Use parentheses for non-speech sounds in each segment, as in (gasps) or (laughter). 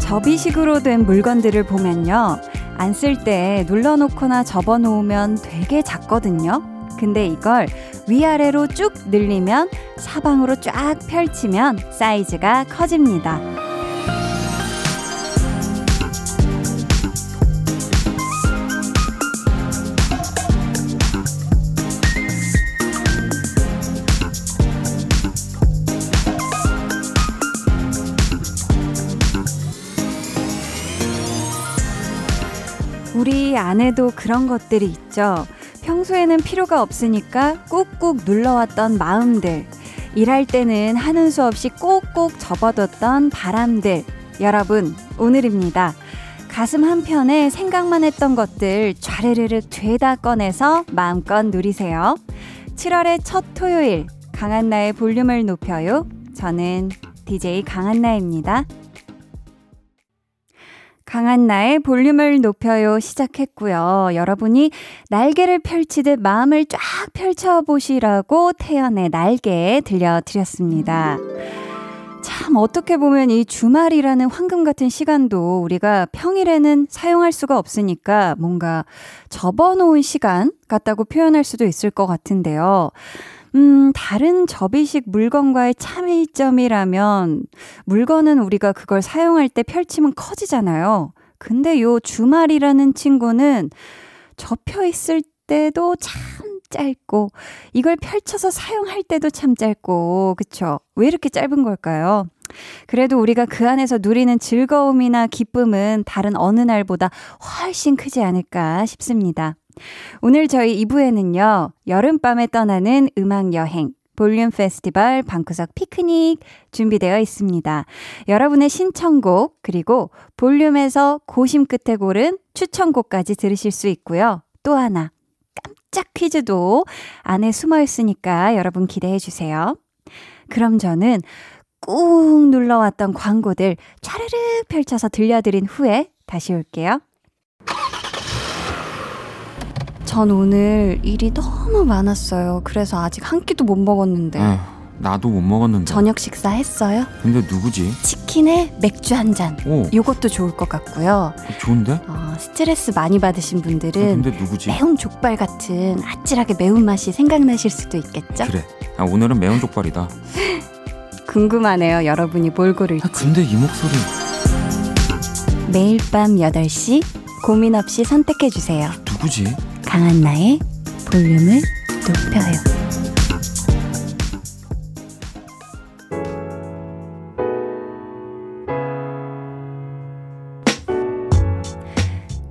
접이식으로 된 물건들을 보면요. 안 쓸 때 눌러놓거나 접어놓으면 되게 작거든요. 근데 이걸 위아래로 쭉 늘리면 사방으로 쫙 펼치면 사이즈가 커집니다. 우리 안에도 그런 것들이 있죠. 평소에는 필요가 없으니까 꾹꾹 눌러왔던 마음들. 일할 때는 하는 수 없이 꼭꼭 접어뒀던 바람들. 여러분, 오늘입니다. 가슴 한편에 생각만 했던 것들 좌르르르 죄다 꺼내서 마음껏 누리세요. 7월의 첫 토요일, 강한나의 볼륨을 높여요. 저는 DJ 강한나입니다. 강한 나의 볼륨을 높여요 시작했고요. 여러분이 날개를 펼치듯 마음을 쫙 펼쳐보시라고 태연의 날개 들려드렸습니다. 참 어떻게 보면 이 주말이라는 황금 같은 시간도 우리가 평일에는 사용할 수가 없으니까 뭔가 접어놓은 시간 같다고 표현할 수도 있을 것 같은데요. 음, 다른 접이식 물건과의 차이점이라면 물건은 우리가 그걸 사용할 때 펼치면 커지잖아요. 근데 요 주말이라는 친구는 접혀 있을 때도 참 짧고 이걸 펼쳐서 사용할 때도 참 짧고 그쵸? 왜 이렇게 짧은 걸까요? 그래도 우리가 그 안에서 누리는 즐거움이나 기쁨은 다른 어느 날보다 훨씬 크지 않을까 싶습니다. 오늘 저희 2부에는요, 여름밤에 떠나는 음악 여행, 볼륨 페스티벌 방구석 피크닉 준비되어 있습니다. 여러분의 신청곡, 그리고 볼륨에서 고심 끝에 고른 추천곡까지 들으실 수 있고요. 또 하나, 깜짝 퀴즈도 안에 숨어 있으니까 여러분 기대해 주세요. 그럼 저는 꾹 눌러왔던 광고들 차르르 펼쳐서 들려드린 후에 다시 올게요. 전 오늘 일이 너무 많았어요. 그래서 아직 한 끼도 못 먹었는데. 어, 나도 못 먹었는데. 저녁 식사 했어요? 근데 누구지? 치킨에 맥주 한 잔. 오, 요것도 좋을 것 같고요. 좋은데? 어, 스트레스 많이 받으신 분들은 근데 누구지? 매운 족발 같은 아찔하게 매운 맛이 생각나실 수도 있겠죠? 그래. 아, 오늘은 매운 족발이다. (laughs) 궁금하네요. 여러분이 뭘 고를지. 아, 근데 이 목소리. 매일 밤 8시 고민 없이 선택해 주세요. 누구지? 강한나의 볼륨을 높여요.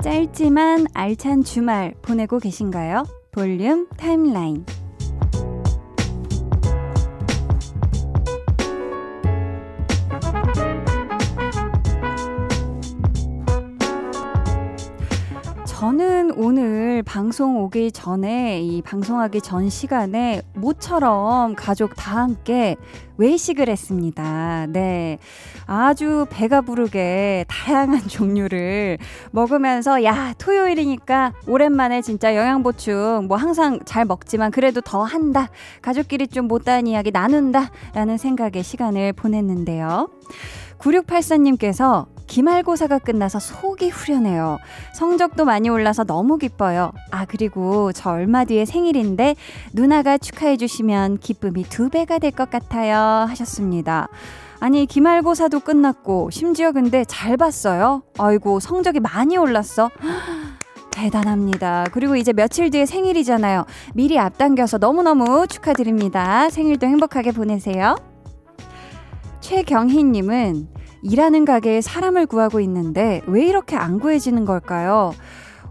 짧지만 알찬 주말 보내고 계신가요? 볼륨 타임라인. 저는 오늘 방송 오기 전에 이 방송하기 전 시간에 모처럼 가족 다 함께 외식을 했습니다. 네. 아주 배가 부르게 다양한 (laughs) 종류를 먹으면서 야, 토요일이니까 오랜만에 진짜 영양 보충 뭐 항상 잘 먹지만 그래도 더 한다. 가족끼리 좀 못다한 이야기 나눈다. 라는 생각에 시간을 보냈는데요. 9684님께서 기말고사가 끝나서 속이 후련해요. 성적도 많이 올라서 너무 기뻐요. 아, 그리고 저 얼마 뒤에 생일인데 누나가 축하해주시면 기쁨이 두 배가 될 것 같아요. 하셨습니다. 아니, 기말고사도 끝났고, 심지어 근데 잘 봤어요. 아이고, 성적이 많이 올랐어. (gasps) 대단합니다. 그리고 이제 며칠 뒤에 생일이잖아요. 미리 앞당겨서 너무너무 축하드립니다. 생일도 행복하게 보내세요. 최경희님은 일하는 가게에 사람을 구하고 있는데 왜 이렇게 안 구해지는 걸까요?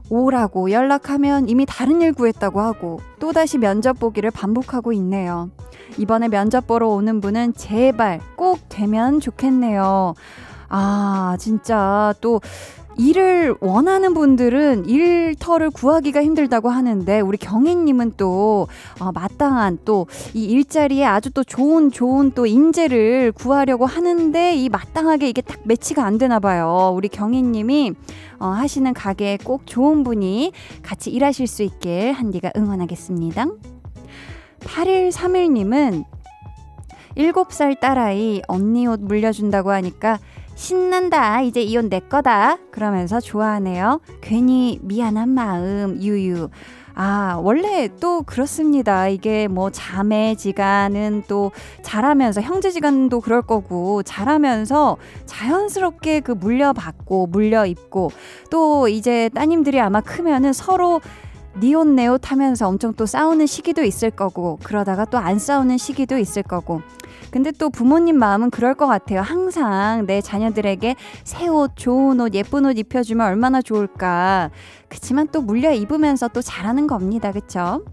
오라고 연락하면 이미 다른 일 구했다고 하고 또다시 면접 보기를 반복하고 있네요. 이번에 면접 보러 오는 분은 제발 꼭 되면 좋겠네요. 아, 진짜 또 일을 원하는 분들은 일터를 구하기가 힘들다고 하는데 우리 경희님은 또 어, 마땅한 또 이 일자리에 아주 또 좋은 좋은 또 인재를 구하려고 하는데 이 마땅하게 이게 딱 매치가 안 되나 봐요. 우리 경희님이 어, 하시는 가게에 꼭 좋은 분이 같이 일하실 수 있길 한디가 응원하겠습니다. 8131님은 7살 딸아이 언니 옷 물려준다고 하니까 신난다. 이제 이옷내 거다. 그러면서 좋아하네요. 괜히 미안한 마음, 유유. 아, 원래 또 그렇습니다. 이게 뭐 자매 지간은 또 자라면서, 형제 지간도 그럴 거고, 자라면서 자연스럽게 그 물려받고, 물려입고, 또 이제 따님들이 아마 크면은 서로 내옷 하면서 엄청 또 싸우는 시기도 있을 거고, 그러다가 또 안 싸우는 시기도 있을 거고, 근데 또 부모님 마음은 그럴 것 같아요. 항상 내 자녀들에게 새 옷, 좋은 옷, 예쁜 옷 입혀주면 얼마나 좋을까. 그치만 또 물려 입으면서 또 잘하는 겁니다. 그쵸?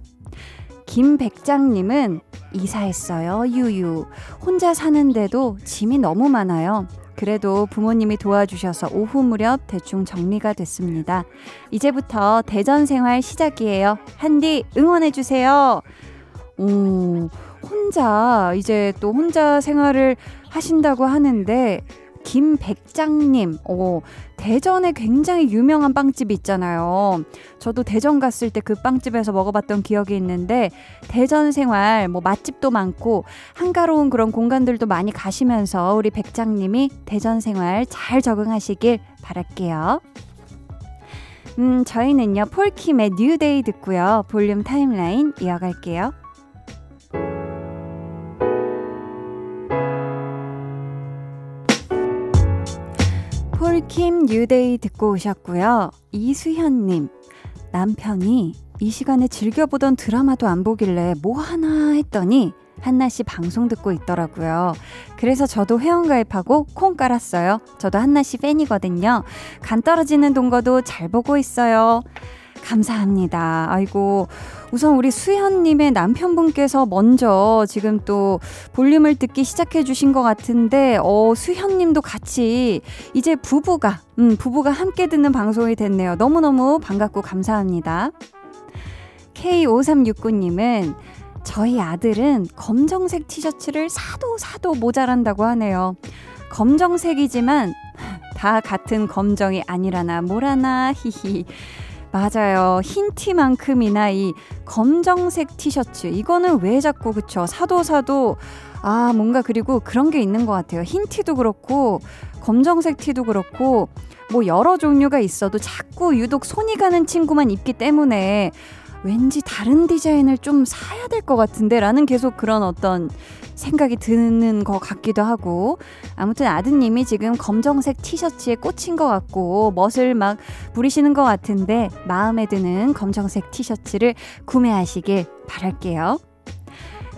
김백장님은 이사했어요. 유유. 혼자 사는데도 짐이 너무 많아요. 그래도 부모님이 도와주셔서 오후 무렵 대충 정리가 됐습니다. 이제부터 대전 생활 시작이에요. 한디 응원해주세요. 오, 혼자 이제 또 혼자 생활을 하신다고 하는데 김백장님, 오, 대전에 굉장히 유명한 빵집이 있잖아요. 저도 대전 갔을 때 그 빵집에서 먹어봤던 기억이 있는데, 대전 생활, 뭐 맛집도 많고, 한가로운 그런 공간들도 많이 가시면서 우리 백장님이 대전 생활 잘 적응하시길 바랄게요. 음, 저희는요, 폴킴의 New Day 듣고요. 볼륨 타임라인 이어갈게요. 폴킴 뉴데이 듣고 오셨고요. 이수현님, 남편이 이 시간에 즐겨보던 드라마도 안 보길래 뭐 하나 했더니 한나 씨 방송 듣고 있더라고요. 그래서 저도 회원가입하고 콩 깔았어요. 저도 한나 씨 팬이거든요. 간 떨어지는 동거도 잘 보고 있어요. 감사합니다. 아이고, 우선 우리 수현님의 남편분께서 먼저 지금 또 볼륨을 듣기 시작해 주신 것 같은데, 어, 수현님도 같이 이제 부부가, 음, 부부가 함께 듣는 방송이 됐네요. 너무너무 반갑고 감사합니다. K5369님은 저희 아들은 검정색 티셔츠를 사도 사도 모자란다고 하네요. 검정색이지만 다 같은 검정이 아니라나 뭐라나 히히. 맞아요. 흰 티만큼이나 이 검정색 티셔츠. 이거는 왜 자꾸 그쵸? 사도 사도 아, 뭔가 그리고 그런 게 있는 것 같아요. 흰 티도 그렇고 검정색 티도 그렇고 뭐 여러 종류가 있어도 자꾸 유독 손이 가는 친구만 입기 때문에 왠지 다른 디자인을 좀 사야 될 것 같은데 라는 계속 그런 어떤 생각이 드는 것 같기도 하고 아무튼 아드님이 지금 검정색 티셔츠에 꽂힌 것 같고 멋을 막 부리시는 것 같은데 마음에 드는 검정색 티셔츠를 구매하시길 바랄게요.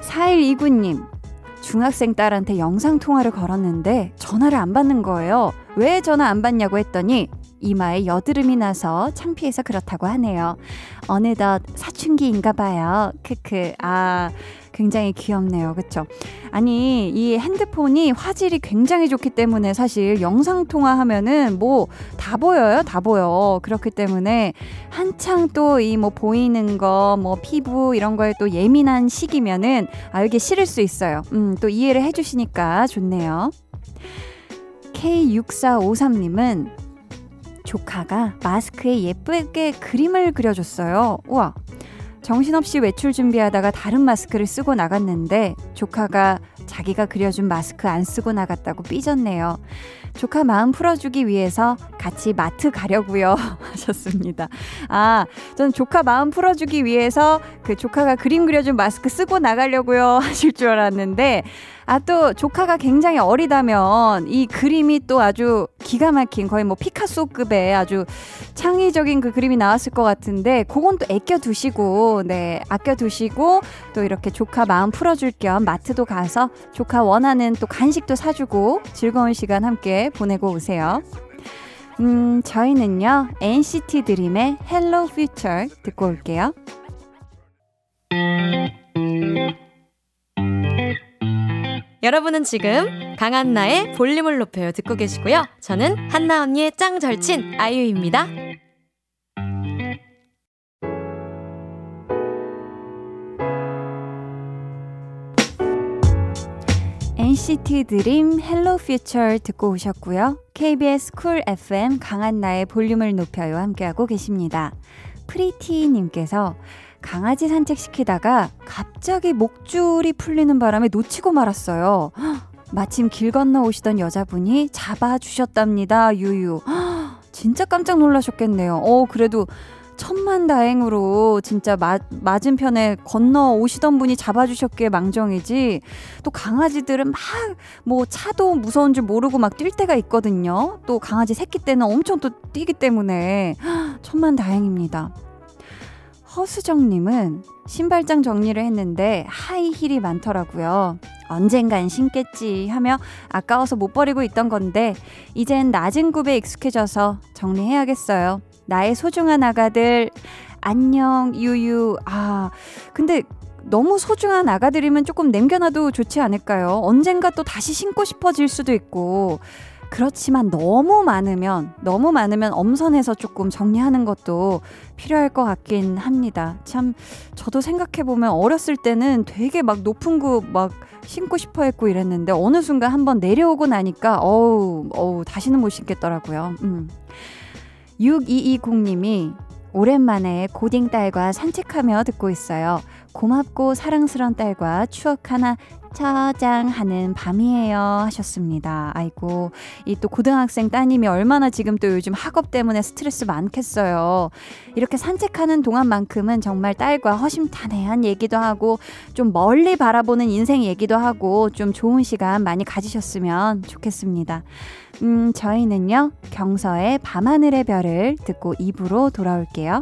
4129님 중학생 딸한테 영상통화를 걸었는데 전화를 안 받는 거예요. 왜 전화 안 받냐고 했더니 이마에 여드름이 나서 창피해서 그렇다고 하네요. 어느덧 사춘기인가 봐요. 크크. 아, 굉장히 귀엽네요. 그쵸? 아니, 이 핸드폰이 화질이 굉장히 좋기 때문에 사실 영상통화 하면은 뭐 다 보여요. 다 보여. 그렇기 때문에 한창 또 이 뭐 보이는 거, 뭐 피부 이런 거에 또 예민한 시기면은 아, 이게 싫을 수 있어요. 음, 또 이해를 해주시니까 좋네요. K6453님은 조카가 마스크에 예쁘게 그림을 그려줬어요. 우와. 정신없이 외출 준비하다가 다른 마스크를 쓰고 나갔는데 조카가 자기가 그려준 마스크 안 쓰고 나갔다고 삐졌네요. 조카 마음 풀어주기 위해서 같이 마트 가려고요 (laughs) 하셨습니다. 아, 전 조카 마음 풀어주기 위해서 그 조카가 그림 그려준 마스크 쓰고 나가려고요 (laughs) 하실 줄 알았는데 아, 또 조카가 굉장히 어리다면 이 그림이 또 아주 기가 막힌 거의 뭐 피카소급의 아주 창의적인 그 그림이 나왔을 것 같은데 그건 또 아껴 두시고 네, 아껴 두시고 또 이렇게 조카 마음 풀어줄 겸 마트도 가서 조카 원하는 또 간식도 사주고 즐거운 시간 함께 보내고 오세요. 음, 저희는요, NCT 드림의 Hello Future 듣고 올게요. 여러분은 지금 강한나의 볼륨을 높여요 듣고 계시고요. 저는 한나 언니의 짱 절친 아이유입니다. NCT 드림 Hello Future 듣고 오셨고요. KBS 쿨 FM 강한나의 볼륨을 높여요 함께하고 계십니다. 프리티 님께서 강아지 산책시키다가 갑자기 목줄이 풀리는 바람에 놓치고 말았어요. 마침 길 건너 오시던 여자분이 잡아주셨답니다. 유유. 진짜 깜짝 놀라셨겠네요. 어, 그래도 천만 다행으로 진짜 마, 맞은편에 건너 오시던 분이 잡아주셨기에 망정이지 또 강아지들은 막 뭐 차도 무서운 줄 모르고 막 뛸 때가 있거든요. 또 강아지 새끼 때는 엄청 또 뛰기 때문에 천만 다행입니다. 허수정님은 신발장 정리를 했는데 하이힐이 많더라고요. 언젠간 신겠지 하며 아까워서 못 버리고 있던 건데 이젠 낮은 굽에 익숙해져서 정리해야겠어요. 나의 소중한 아가들 안녕 유유 아 근데 너무 소중한 아가들이면 조금 남겨놔도 좋지 않을까요? 언젠가 또 다시 신고 싶어질 수도 있고 그렇지만 너무 많으면 너무 많으면 엄선해서 조금 정리하는 것도 필요할 것 같긴 합니다. 참 저도 생각해 보면 어렸을 때는 되게 막 높은 굽막 신고 싶어 했고 이랬는데 어느 순간 한번 내려오고 나니까 어우 어우 다시는 못 신겠더라고요. 음. 6220님이 오랜만에 고딩 딸과 산책하며 듣고 있어요. 고맙고 사랑스런 딸과 추억 하나 저장하는 밤이에요 하셨습니다. 아이고 이 또 고등학생 따님이 얼마나 지금 또 요즘 학업 때문에 스트레스 많겠어요. 이렇게 산책하는 동안만큼은 정말 딸과 허심탄회한 얘기도 하고 좀 멀리 바라보는 인생 얘기도 하고 좀 좋은 시간 많이 가지셨으면 좋겠습니다. 음 저희는요 경서의 밤하늘의 별을 듣고 입으로 돌아올게요.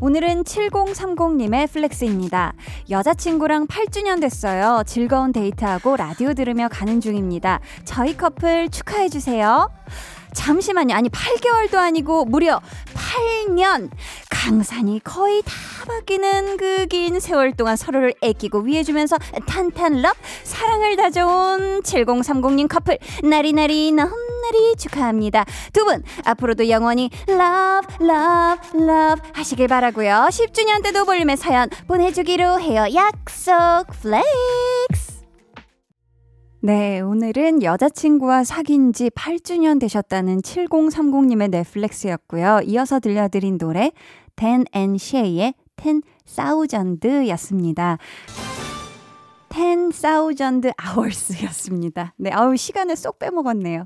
오늘은 7030님의 flex입니다. 여자친구랑 8주년 됐어요. 즐거운 데이트하고 라디오 들으며 가는 중입니다. 저희 커플 축하해주세요. 잠시만요. 아니, 8개월도 아니고 무려 8년. 강산이 거의 다 바뀌는 그 긴 세월 동안 서로를 애끼고 위해주면서 탄탄럽 사랑을 다져온 7030님 커플 나리나리 넘나리 축하합니다. 두 분 앞으로도 영원히 love love love 하시길 바라고요. 10주년 때도 볼륨의 사연 보내주기로 해요. 약속 flex 네, 오늘은 여자친구와 사귄 지 8주년 되셨다는 7030님의 flex였고요. 이어서 들려드린 노래 댄 앤 쉐이의 10,000 였습니다. 10,000 hours였습니다. 네, 아우, 시간을 쏙 빼먹었네요.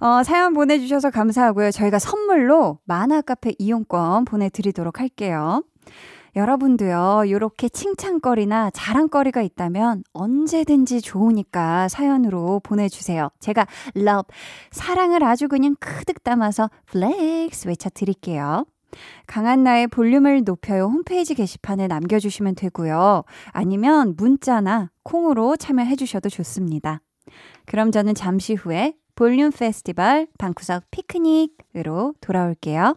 어, 사연 보내주셔서 감사하고요. 저희가 선물로 만화카페 이용권 보내드리도록 할게요. 여러분도요, 이렇게 칭찬거리나 자랑거리가 있다면 언제든지 좋으니까 사연으로 보내주세요. 제가 love, 사랑을 아주 그냥 가득 담아서 flex 외쳐드릴게요. 강한나의 볼륨을 높여요 홈페이지 게시판에 남겨주시면 되고요. 아니면 문자나 콩으로 참여해 주셔도 좋습니다. 그럼 저는 잠시 후에 볼륨 페스티벌 방구석 피크닉으로 돌아올게요.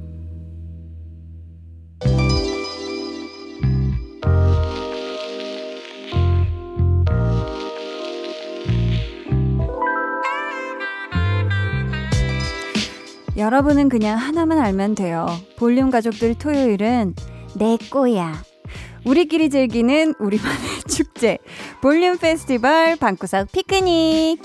여러분은 그냥 하나만 알면 돼요. 볼륨 가족들 토요일은 내 거야. 우리끼리 즐기는 우리만의 (laughs) 축제. 볼륨 페스티벌 방구석 피크닉.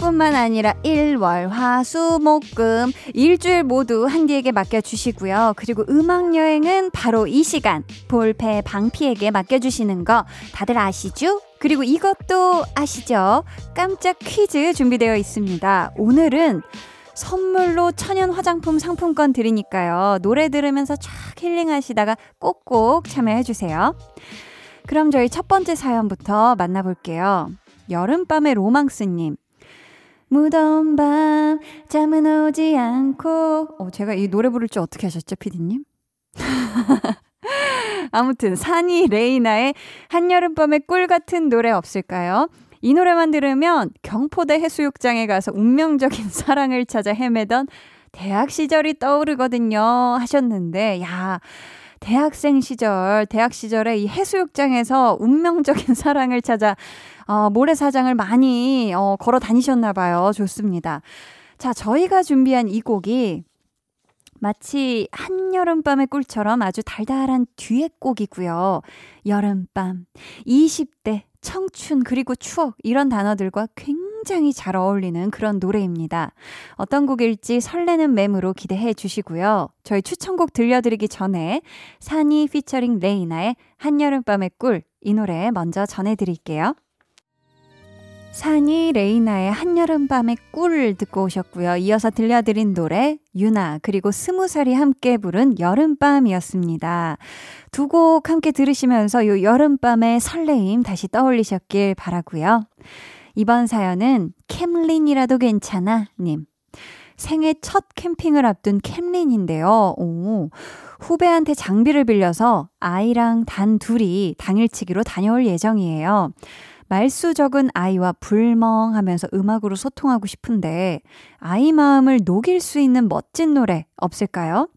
토요일뿐만 아니라 일월, 화, 수, 목, 금 일주일 모두 한디에게 맡겨주시고요. 그리고 음악 여행은 바로 이 시간 볼페 방피에게 맡겨주시는 거 다들 아시죠? 그리고 이것도 아시죠? 깜짝 퀴즈 준비되어 있습니다. 오늘은 선물로 천연 화장품 상품권 드리니까요. 노래 들으면서 쫙 힐링하시다가 꼭꼭 참여해주세요. 그럼 저희 첫 번째 사연부터 만나볼게요. 여름밤의 로망스님. 무더운 밤, 잠은 오지 않고. 어, 제가 이 노래 부를 줄 어떻게 하셨죠, 피디님? (laughs) 아무튼, 산이 레이나의 한여름밤의 꿀 같은 노래 없을까요? 이 노래만 들으면 경포대 해수욕장에 가서 운명적인 (laughs) 사랑을 찾아 헤매던 대학 시절이 떠오르거든요. 하셨는데, 야, 대학생 시절, 대학 시절에 이 해수욕장에서 운명적인 (laughs) 사랑을 찾아 어, 모래사장을 많이 어, 걸어 다니셨나 봐요. 좋습니다. 자, 저희가 준비한 이 곡이 마치 한여름밤의 꿀처럼 아주 달달한 듀엣곡이고요. 여름밤, 20대, 청춘, 그리고 추억, 이런 단어들과 굉장히 잘 어울리는 그런 노래입니다. 어떤 곡일지 설레는 맴으로 기대해 주시고요. 저희 추천곡 들려드리기 전에 산이 피처링 레이나의 한여름밤의 꿀, 이 노래 먼저 전해드릴게요. 산이 레이나의 한여름밤의 꿀 듣고 오셨고요. 이어서 들려드린 노래 유나 그리고 스무살이 함께 부른 여름밤이었습니다. 두 곡 함께 들으시면서 요 여름밤의 설레임 다시 떠올리셨길 바라고요. 이번 사연은 캠린이라도 괜찮아 님. 생애 첫 캠핑을 앞둔 캠린인데요. 오, 후배한테 장비를 빌려서 아이랑 단 둘이 당일치기로 다녀올 예정이에요. 말수 적은 아이와 불멍하면서 음악으로 소통하고 싶은데 아이 마음을 녹일 수 있는 멋진 노래 없을까요?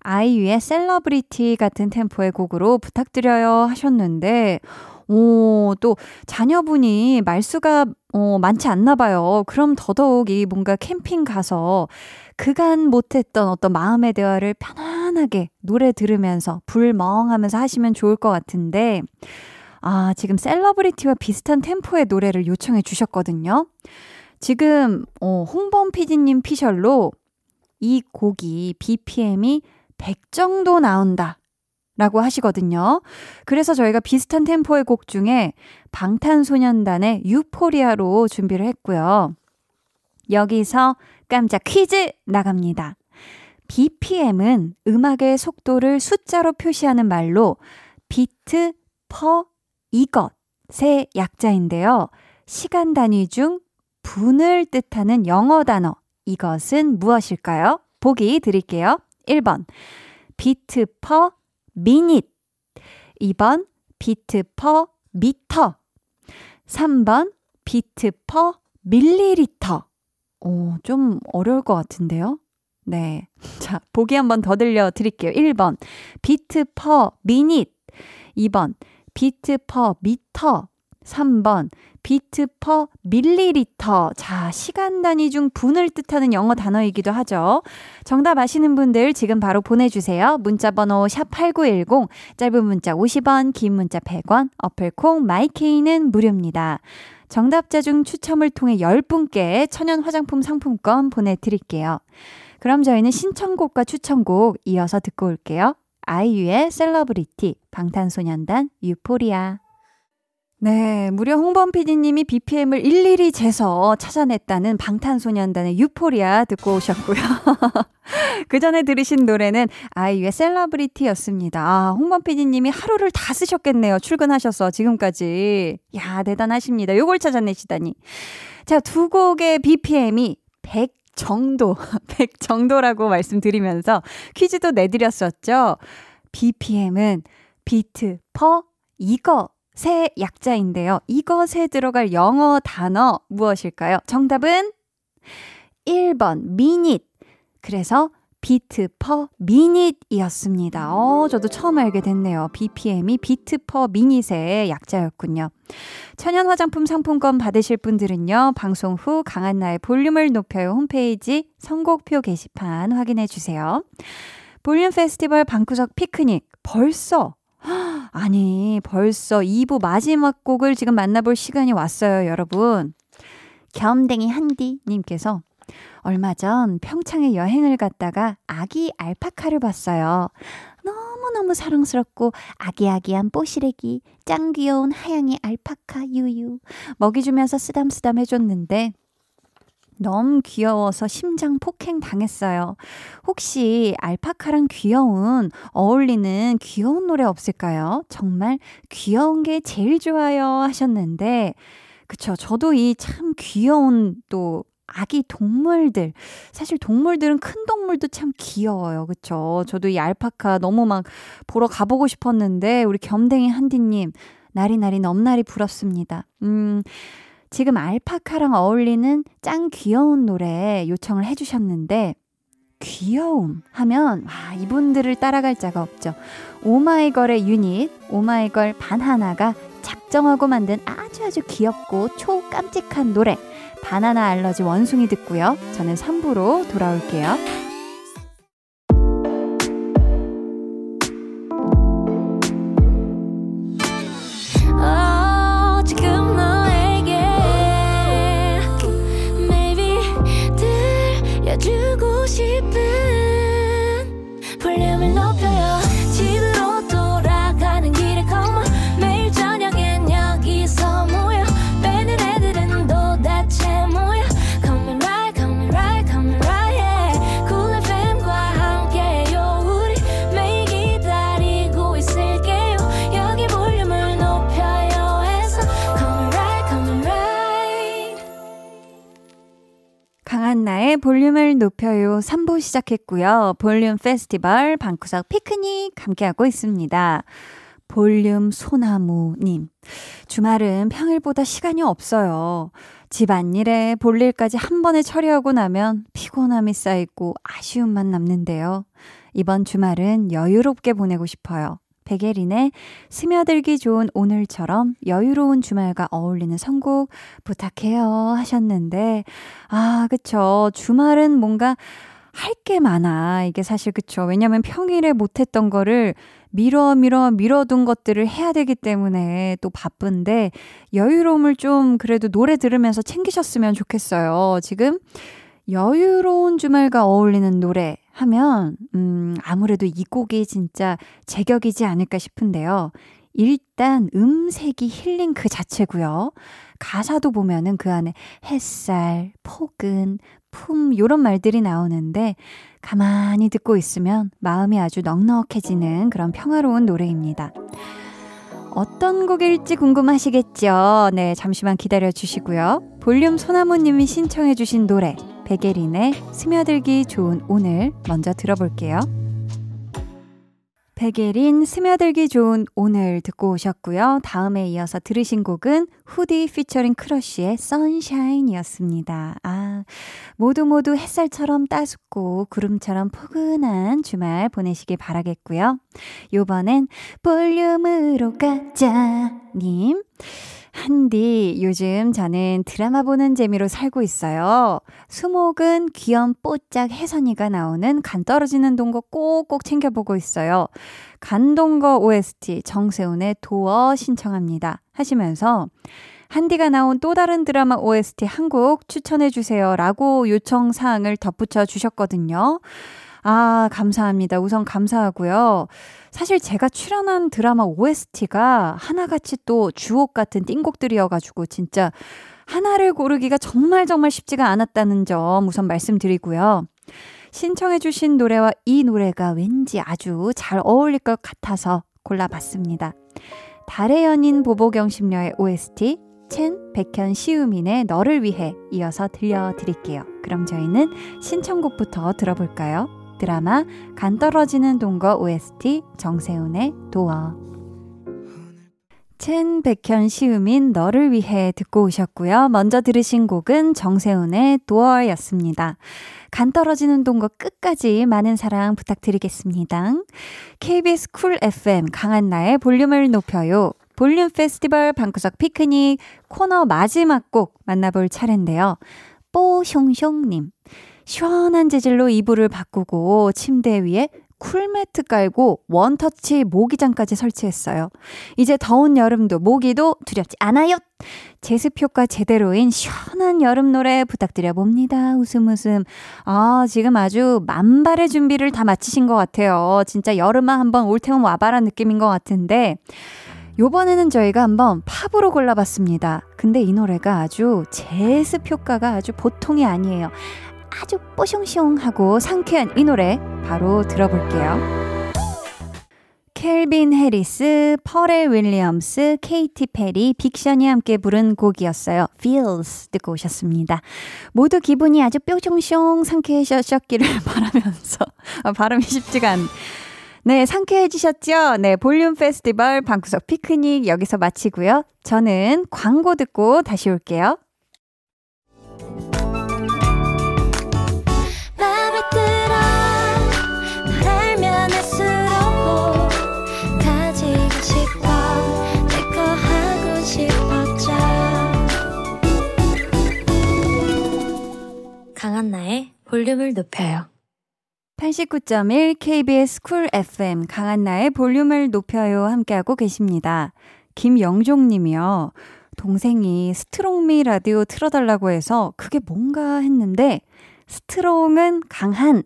아이유의 셀러브리티 같은 템포의 곡으로 부탁드려요 하셨는데 오, 또 자녀분이 말수가 어, 많지 않나 봐요. 그럼 더더욱 이 뭔가 캠핑 가서 그간 못했던 어떤 마음의 대화를 편안하게 노래 들으면서 불멍하면서 하시면 좋을 것 같은데 아, 지금 셀러브리티와 비슷한 템포의 노래를 요청해 주셨거든요. 지금, 어, 홍범 PD님 피셜로 이 곡이 BPM이 100 정도 나온다. 라고 하시거든요. 그래서 저희가 비슷한 템포의 곡 중에 방탄소년단의 유포리아로 준비를 했고요. 여기서 깜짝 퀴즈 나갑니다. BPM은 음악의 속도를 숫자로 표시하는 말로 beat per 이것의 약자인데요. 시간 단위 중 분을 뜻하는 영어 단어 이것은 무엇일까요? 보기 드릴게요. 1번 beat per minute 2번 beat per meter 3번 beat per milliliter 오, 좀 어려울 것 같은데요? 네. (laughs) 자, 보기 한번 더 들려 드릴게요. 1번 beat per minute 2번 beat per meter. 3번 beat per milliliter. 자, 시간 단위 중 분을 뜻하는 영어 단어이기도 하죠. 정답 아시는 분들 지금 바로 보내주세요. 문자 번호 샵8910, 짧은 문자 50원, 긴 문자 100원, 어플콩 my K는 무료입니다. 정답자 중 추첨을 통해 10분께 천연 화장품 상품권 보내드릴게요. 그럼 저희는 신청곡과 추천곡 이어서 듣고 올게요. 아이유의 셀러브리티, 방탄소년단 Euphoria. 네, 무려 홍범 PD님이 BPM을 일일이 재서 찾아냈다는 방탄소년단의 Euphoria 듣고 오셨고요. (laughs) 그 전에 들으신 노래는 아이유의 Celebrity였습니다. 아, 홍범 PD님이 하루를 다 쓰셨겠네요. 출근하셔서 지금까지. 야, 대단하십니다. 요걸 찾아내시다니. 자, 두 곡의 BPM이 100 정도, (laughs) 100 정도라고 말씀드리면서 퀴즈도 내드렸었죠. BPM은 beat per 이것의 약자인데요. 이것에 들어갈 영어 단어 무엇일까요? 정답은 1번 minute. 그래서 beat per minute이었습니다. 어, 저도 처음 알게 됐네요. BPM이 beat per minute의 약자였군요. 천연 화장품 상품권 받으실 분들은요, 방송 후 강한 나의 볼륨을 높여요 홈페이지 선곡표 게시판 확인해 주세요. 볼륨 페스티벌 방구석 피크닉 벌써 아니, 벌써 2부 마지막 곡을 지금 만나볼 시간이 왔어요, 여러분. 겸댕이 한디님께서 얼마 전 평창에 여행을 갔다가 아기 알파카를 봤어요. 너무너무 사랑스럽고 아기아기한 뽀시래기, 짱 귀여운 하양이 알파카 유유. 먹이 주면서 쓰담쓰담 해줬는데 너무 귀여워서 심장 폭행 당했어요. 혹시 알파카랑 귀여운, 어울리는 귀여운 노래 없을까요? 정말 귀여운 게 제일 좋아요 하셨는데, 그쵸. 저도 이 참 귀여운 또 아기 동물들. 사실 동물들은 큰 동물도 참 귀여워요. 그쵸. 저도 이 알파카 너무 막 보러 가보고 싶었는데, 우리 겸댕이 한디님, 나리나리 넘나리 부럽습니다. 음, 지금 알파카랑 어울리는 짱 귀여운 노래 요청을 해주셨는데, 귀여움 하면, 아, 이분들을 따라갈 자가 없죠. 오마이걸의 유닛, 오마이걸 바나나가 작정하고 만든 아주 아주 귀엽고 초 깜찍한 노래, 바나나 알러지 원숭이 듣고요. 저는 3부로 돌아올게요. 높여요 3부 시작했고요. 볼륨 페스티벌 방구석 피크닉 함께하고 있습니다. 볼륨 소나무님. 주말은 평일보다 시간이 없어요. 집안일에 볼일까지 한 번에 처리하고 나면 피곤함이 쌓이고 아쉬움만 남는데요. 이번 주말은 여유롭게 보내고 싶어요. 백예린의 스며들기 좋은 오늘처럼 여유로운 주말과 어울리는 선곡 부탁해요 하셨는데, 아, 그쵸. 주말은 뭔가 할 게 많아. 이게 사실 그쵸. 왜냐면 평일에 못했던 거를 미뤄, 미뤄, 미뤄둔 것들을 해야 되기 때문에 또 바쁜데, 여유로움을 좀 그래도 노래 들으면서 챙기셨으면 좋겠어요. 지금 여유로운 주말과 어울리는 노래 하면, 음, 아무래도 이 곡이 진짜 제격이지 않을까 싶은데요. 일단 음색이 힐링 그 자체고요. 가사도 보면은 그 안에 햇살, 폭은, 품, 요런 말들이 나오는데, 가만히 듣고 있으면 마음이 아주 넉넉해지는 그런 평화로운 노래입니다. 어떤 곡일지 궁금하시겠죠? 네, 잠시만 기다려 주시고요. 볼륨 소나무 님이 신청해 주신 노래, 백예린의 스며들기 좋은 오늘 먼저 들어볼게요. 백예린 스며들기 좋은 오늘 듣고 오셨고요. 다음에 이어서 들으신 곡은 후디 피처링 크러쉬의 Sunshine이었습니다. 아, 모두 모두 햇살처럼 따숩고 구름처럼 포근한 주말 보내시길 바라겠고요. 요번엔 볼륨으로 가자 님. 한디, 요즘 저는 드라마 보는 재미로 살고 있어요. 수목은 귀염 뽀짝 혜선이가 나오는 간 떨어지는 동거 꼭꼭 챙겨보고 있어요. 간동거 OST 정세훈의 도어 신청합니다. 하시면서 한디가 나온 또 다른 드라마 OST 한 곡 추천해주세요. 라고 요청 사항을 덧붙여 주셨거든요. 아, 감사합니다. 우선 감사하고요. 사실 제가 출연한 드라마 OST가 하나같이 또 주옥 같은 띵곡들이어가지고 진짜 하나를 고르기가 정말 정말 쉽지가 않았다는 점 우선 말씀드리고요. 신청해주신 노래와 이 노래가 왠지 아주 잘 어울릴 것 같아서 골라봤습니다. 달의 연인 보보경 심려의 OST 첸 백현 시우민의 너를 위해 이어서 들려드릴게요. 그럼 저희는 신청곡부터 들어볼까요? 드라마 간 떨어지는 동거 OST 정세훈의 도어 첸, 백현, 시우민, 너를 위해 듣고 오셨고요. 먼저 들으신 곡은 정세훈의 도어였습니다. 간 떨어지는 동거 끝까지 많은 사랑 부탁드리겠습니다. KBS Cool FM 강한나의 볼륨을 높여요. 볼륨 페스티벌 방구석 피크닉 코너 마지막 곡 만나볼 차례인데요. 뽀숑숑님. 시원한 재질로 이불을 바꾸고 침대 위에 쿨매트 깔고 원터치 모기장까지 설치했어요. 이제 더운 여름도 모기도 두렵지 않아요. 제습 효과 제대로인 시원한 여름 노래 부탁드려 봅니다. 웃음 웃음. 아, 지금 아주 만반의 준비를 다 마치신 것 같아요. 진짜 여름아 한번 올 테면 와봐라 느낌인 것 같은데. 요번에는 저희가 한번 팝으로 골라봤습니다. 근데 이 노래가 아주 제습 효과가 아주 보통이 아니에요. 아주 뽀숑숑하고 상쾌한 이 노래 바로 들어볼게요. 켈빈 해리스, 퍼렐 윌리엄스, 케이티 페리, 빅 션이 함께 부른 곡이었어요. Feels 듣고 오셨습니다. 모두 기분이 아주 뾰종숑 상쾌해졌기를 (laughs) 바라면서 아, 발음이 쉽지가 않. 네, 상쾌해지셨죠? 네, 볼륨 페스티벌 방구석 피크닉 여기서 마치고요. 저는 광고 듣고 다시 올게요. 강한나의 볼륨을 높여요. 89.1 KBS Cool FM 강한나의 볼륨을 높여요 함께하고 계십니다. 김영종 님이요. 동생이 strong me 라디오 틀어달라고 해서 그게 뭔가 했는데 strong은 강한,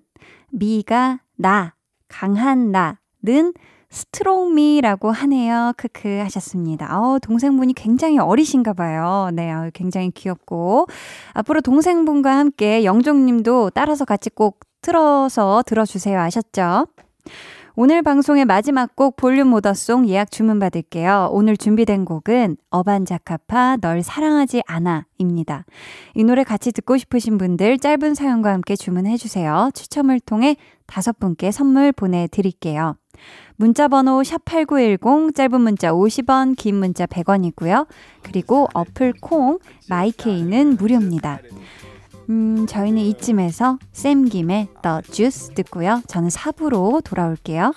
me가 나, 강한나는 strong me라고 하네요. 크크 하셨습니다. 어, 동생분이 굉장히 어리신가 봐요. 네, 어, 굉장히 귀엽고. 앞으로 동생분과 함께 영종 님도 따라서 같이 꼭 틀어서 들어주세요. 아셨죠? 오늘 방송의 마지막 곡 볼륨 모더송 예약 주문 받을게요. 오늘 준비된 곡은 어반자카파 널 사랑하지 않아입니다. 이 노래 같이 듣고 싶으신 분들 짧은 사연과 함께 주문해 주세요. 추첨을 통해 다섯 분께 선물 보내드릴게요. 문자 번호 샵8910 짧은 문자 50원 긴 문자 100원이고요. 그리고 어플 콩 마이케이는 무료입니다. 음, 저희는 이쯤에서 쌤 김의 The Juice 듣고요. 저는 4부로 돌아올게요.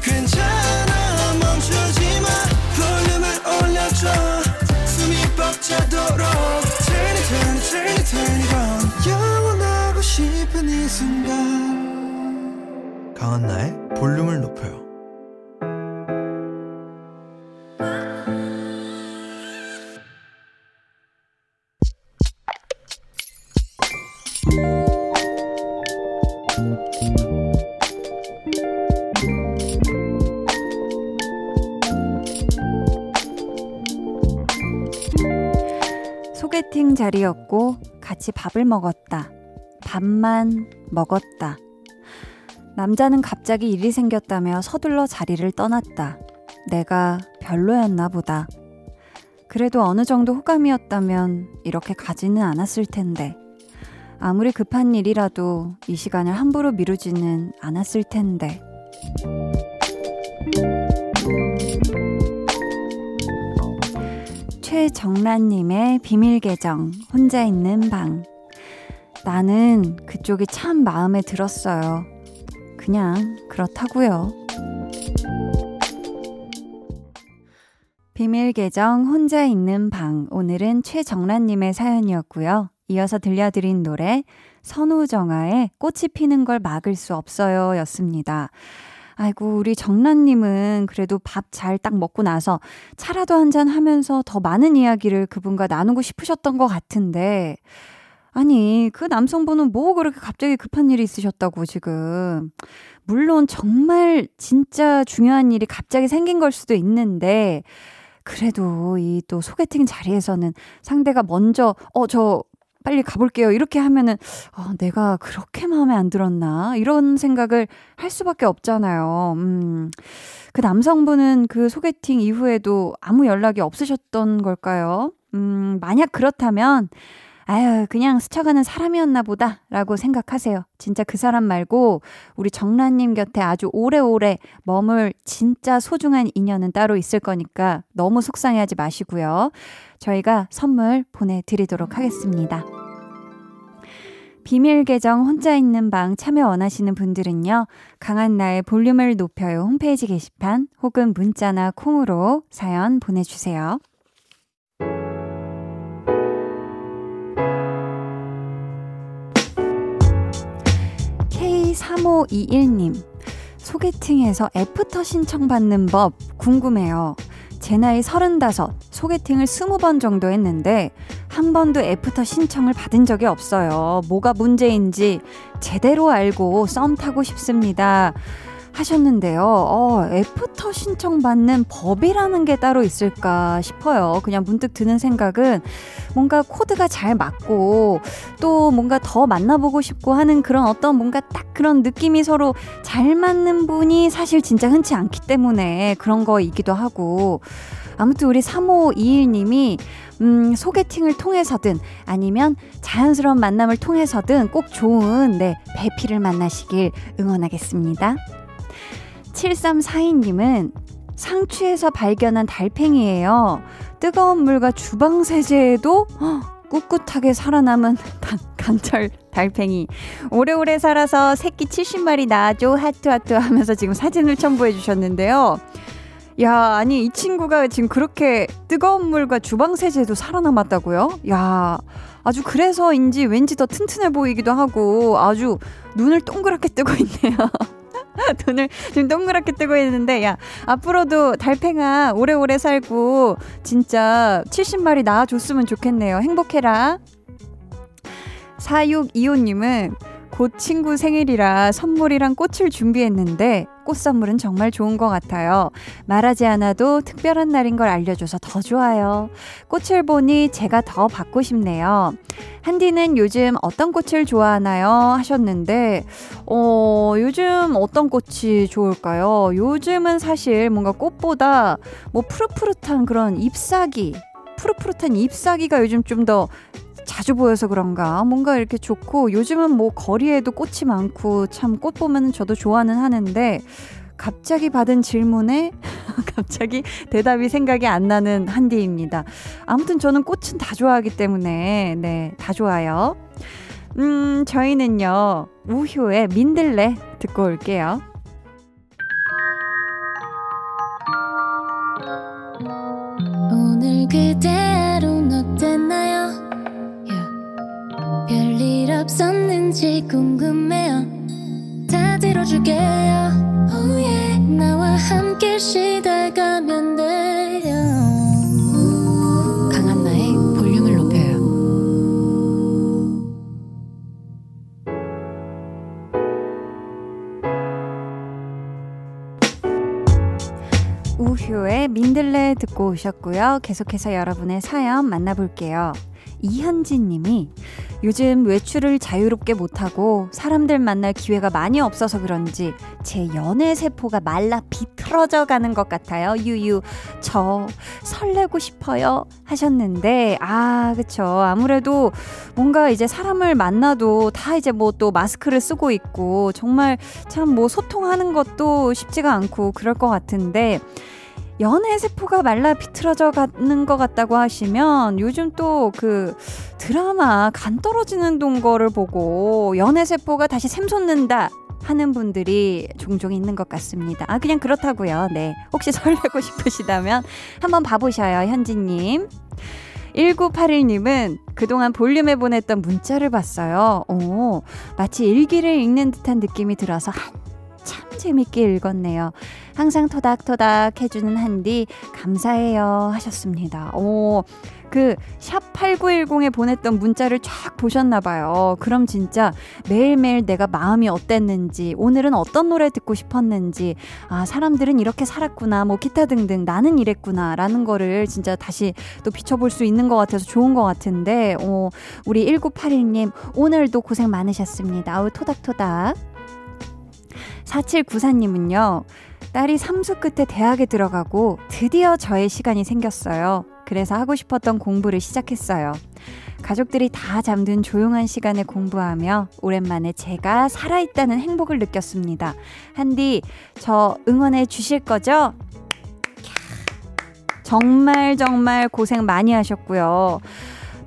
괜찮아. 멈추지 마. 볼륨을 올려줘. 숨이 벅차도록. Turn it turn 영원하고 싶은 이 순간. 강한나의 자리였고 같이 밥을 먹었다. 밥만 먹었다. 남자는 갑자기 일이 생겼다며 서둘러 자리를 떠났다. 내가 별로였나 보다. 그래도 어느 정도 호감이었다면 이렇게 가지는 않았을 텐데. 아무리 급한 일이라도 이 시간을 함부로 미루지는 않았을 텐데. 최정란님의 비밀 계정, 혼자 있는 방. 나는 그쪽이 참 마음에 들었어요. 그냥 그렇다고요. 비밀 계정 혼자 있는 방 오늘은 최정란 님의 사연이었고요. 이어서 들려드린 노래 선우정아의 꽃이 피는 걸 막을 수 없어요 였습니다. 아이고 우리 정란님은 그래도 밥 잘 딱 먹고 나서 차라도 한 잔 하면서 더 많은 이야기를 그분과 나누고 싶으셨던 것 같은데 아니, 그 남성분은 뭐 그렇게 갑자기 급한 일이 있으셨다고 지금. 물론 정말 진짜 중요한 일이 갑자기 생긴 걸 수도 있는데, 그래도 이 또 소개팅 자리에서는 상대가 먼저, 어, 저 빨리 가볼게요. 이렇게 하면은, 어, 내가 그렇게 마음에 안 들었나? 이런 생각을 할 수밖에 없잖아요. 음. 그 남성분은 그 소개팅 이후에도 아무 연락이 없으셨던 걸까요? 음, 만약 그렇다면, 아유, 그냥 스쳐가는 사람이었나 보다 라고 생각하세요. 진짜 그 사람 말고 우리 정란님 곁에 아주 오래오래 머물 진짜 소중한 인연은 따로 있을 거니까 너무 속상해 하지 마시고요. 저희가 선물 보내드리도록 하겠습니다. 비밀 계정 혼자 있는 방 참여 원하시는 분들은요. 강한나의 볼륨을 높여요 홈페이지 게시판 혹은 문자나 콩으로 사연 보내주세요. K3521님, 소개팅에서 애프터 신청받는 법 궁금해요. 제 나이 35, 소개팅을 20번 정도 했는데, 한 번도 애프터 신청을 받은 적이 없어요. 뭐가 문제인지 제대로 알고 썸 타고 싶습니다. 하셨는데요. 어, 애프터 신청받는 법이라는 게 따로 있을까 싶어요. 그냥 문득 드는 생각은 뭔가 코드가 잘 맞고 또 뭔가 더 만나보고 싶고 하는 그런 어떤 뭔가 딱 그런 느낌이 서로 잘 맞는 분이 사실 진짜 흔치 않기 때문에 그런 거이기도 하고 아무튼 우리 3521님이 음, 소개팅을 통해서든 아니면 자연스러운 만남을 통해서든 꼭 좋은 네, 배피를 만나시길 응원하겠습니다. 7342님은 상추에서 발견한 달팽이에요. 뜨거운 물과 주방 세제에도 꿋꿋하게 살아남은 (laughs) 강철 달팽이. 오래오래 살아서 새끼 70마리 낳아줘 하트하트 하면서 지금 사진을 첨부해 주셨는데요. 야, 아니 이 친구가 지금 그렇게 뜨거운 물과 주방 세제도 살아남았다고요? 야, 아주 그래서인지 왠지 더 튼튼해 보이기도 하고 아주 눈을 동그랗게 뜨고 있네요. (laughs) (laughs) 눈을 지금 동그랗게 뜨고 있는데, 야, 앞으로도 달팽아 오래오래 살고, 진짜 70마리 낳아줬으면 좋겠네요. 행복해라. 4625님은 곧 친구 생일이라 선물이랑 꽃을 준비했는데 꽃 선물은 정말 좋은 것 같아요. 말하지 않아도 특별한 날인 걸 알려줘서 더 좋아요. 꽃을 보니 제가 더 받고 싶네요. 한디는 요즘 어떤 꽃을 좋아하나요? 하셨는데, 어, 요즘 어떤 꽃이 좋을까요? 요즘은 사실 뭔가 꽃보다 뭐 푸릇푸릇한 그런 잎사귀, 푸릇푸릇한 잎사귀가 요즘 좀 더 자주 보여서 그런가 뭔가 이렇게 좋고 요즘은 뭐 거리에도 꽃이 많고 참 꽃 보면 저도 좋아는 하는데 갑자기 받은 질문에 (laughs) 갑자기 대답이 생각이 안 나는 한디입니다. 아무튼 저는 꽃은 다 좋아하기 때문에 네, 다 좋아요. 음, 저희는요. 우효의 민들레 듣고 올게요. 다 들어줄게요 oh yeah. 나와 함께 시달가면 돼요 강한나의 볼륨을 높여요 우효의 민들레 듣고 오셨고요. 계속해서 여러분의 사연 만나볼게요. 이현진 님이 요즘 외출을 자유롭게 못하고 사람들 만날 기회가 많이 없어서 그런지 제 연애 세포가 말라 비틀어져 가는 것 같아요. 유유, 저 설레고 싶어요. 하셨는데, 아, 그쵸. 아무래도 뭔가 이제 사람을 만나도 다 이제 뭐 또 마스크를 쓰고 있고 정말 참 뭐 소통하는 것도 쉽지가 않고 그럴 것 같은데, 연애 세포가 말라 비틀어져 가는 것 같다고 하시면 요즘 또 그 드라마 간 떨어지는 동거를 보고 연애 세포가 다시 샘솟는다 하는 분들이 종종 있는 것 같습니다. 아, 그냥 그렇다고요. 네. 혹시 설레고 (laughs) 싶으시다면 한번 봐보셔요, 현지님. 1981님은 그동안 볼륨에 보냈던 문자를 봤어요. 오, 마치 일기를 읽는 듯한 느낌이 들어서 참 재밌게 읽었네요. 항상 토닥토닥 해주는 한디 감사해요 하셨습니다. 오, 그 샵 8910에 보냈던 문자를 쫙 보셨나 봐요. 그럼 진짜 매일매일 내가 마음이 어땠는지, 오늘은 어떤 노래 듣고 싶었는지, 아, 사람들은 이렇게 살았구나, 뭐 기타 등등 나는 이랬구나 라는 거를 진짜 다시 또 비춰볼 수 있는 것 같아서 좋은 것 같은데, 어, 우리 1981님 오늘도 고생 많으셨습니다. 아우 토닥토닥. 4794님은요. 딸이 삼수 끝에 대학에 들어가고 드디어 저의 시간이 생겼어요. 그래서 하고 싶었던 공부를 시작했어요. 가족들이 다 잠든 조용한 시간에 공부하며 오랜만에 제가 살아있다는 행복을 느꼈습니다. 한디, 저 응원해 주실 거죠? 정말 정말 고생 많이 하셨고요.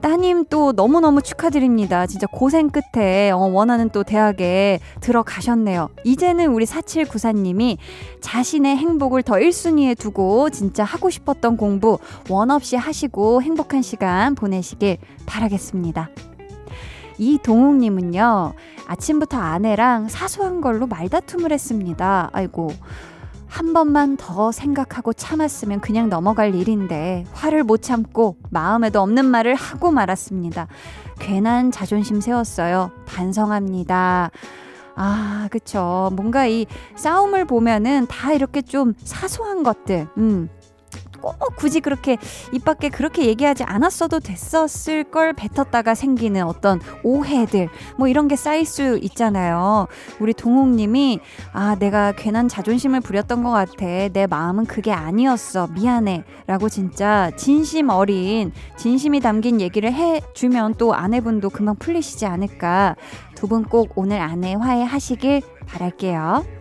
따님 또 너무너무 축하드립니다. 진짜 고생 끝에 어, 원하는 또 대학에 들어가셨네요. 이제는 우리 4794님이 자신의 행복을 더 1순위에 두고 진짜 하고 싶었던 공부 원 없이 하시고 행복한 시간 보내시길 바라겠습니다. 이동욱님은요, 아침부터 아내랑 사소한 걸로 말다툼을 했습니다. 아이고. 한 번만 더 생각하고 참았으면 그냥 넘어갈 일인데 화를 못 참고 마음에도 없는 말을 하고 말았습니다. 괜한 자존심 세웠어요. 반성합니다. 아, 그쵸. 뭔가 이 싸움을 보면은 다 이렇게 좀 사소한 것들, 음, 꼭 굳이 그렇게 입 밖에 그렇게 얘기하지 않았어도 됐었을 걸 뱉었다가 생기는 어떤 오해들 뭐 이런 게 쌓일 수 있잖아요. 우리 동욱님이 아 내가 괜한 자존심을 부렸던 것 같아. 내 마음은 그게 아니었어. 미안해라고 진짜 진심 어린 진심이 담긴 얘기를 해주면 또 아내분도 금방 풀리시지 않을까. 두 분 꼭 오늘 안에 화해하시길 바랄게요.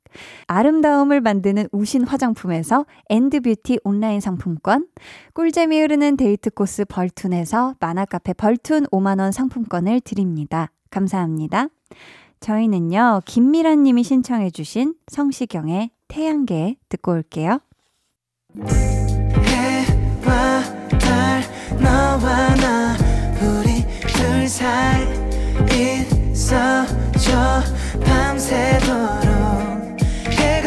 아름다움을 만드는 우신 화장품에서 엔드뷰티 온라인 상품권, 꿀잼이 흐르는 데이트 코스 벌툰에서 만화카페 벌툰 5만원 상품권을 드립니다. 감사합니다. 저희는요, 김미란 님이 신청해주신 성시경의 태양계 듣고 올게요. 해와 달 너와 나 우리 둘 사이 있어줘 밤새도록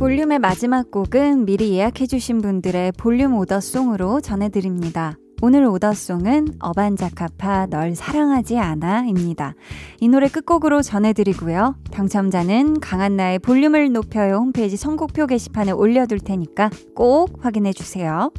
볼륨의 마지막 곡은 미리 예약해주신 분들의 볼륨 오더송으로 전해드립니다. 오늘 오더송은 어반자카파 널 사랑하지 않아입니다. 이 노래 끝곡으로 전해드리고요. 당첨자는 강한나의 볼륨을 높여요 홈페이지 선곡표 게시판에 올려둘 테니까 꼭 확인해주세요.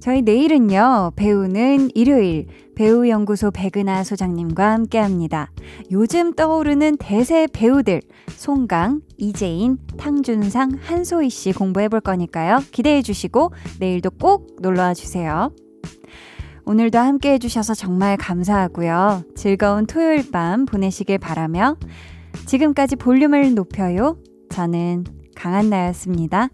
저희 내일은요, 배우는 일요일, 배우연구소 백은하 소장님과 함께 합니다. 요즘 떠오르는 대세 배우들, 송강, 이재인, 탕준상, 한소희 씨 공부해 볼 거니까요. 기대해 주시고, 내일도 꼭 놀러 와 주세요. 오늘도 함께 해주셔서 정말 감사하고요. 즐거운 토요일 밤 보내시길 바라며, 지금까지 볼륨을 높여요. 저는 강한나였습니다.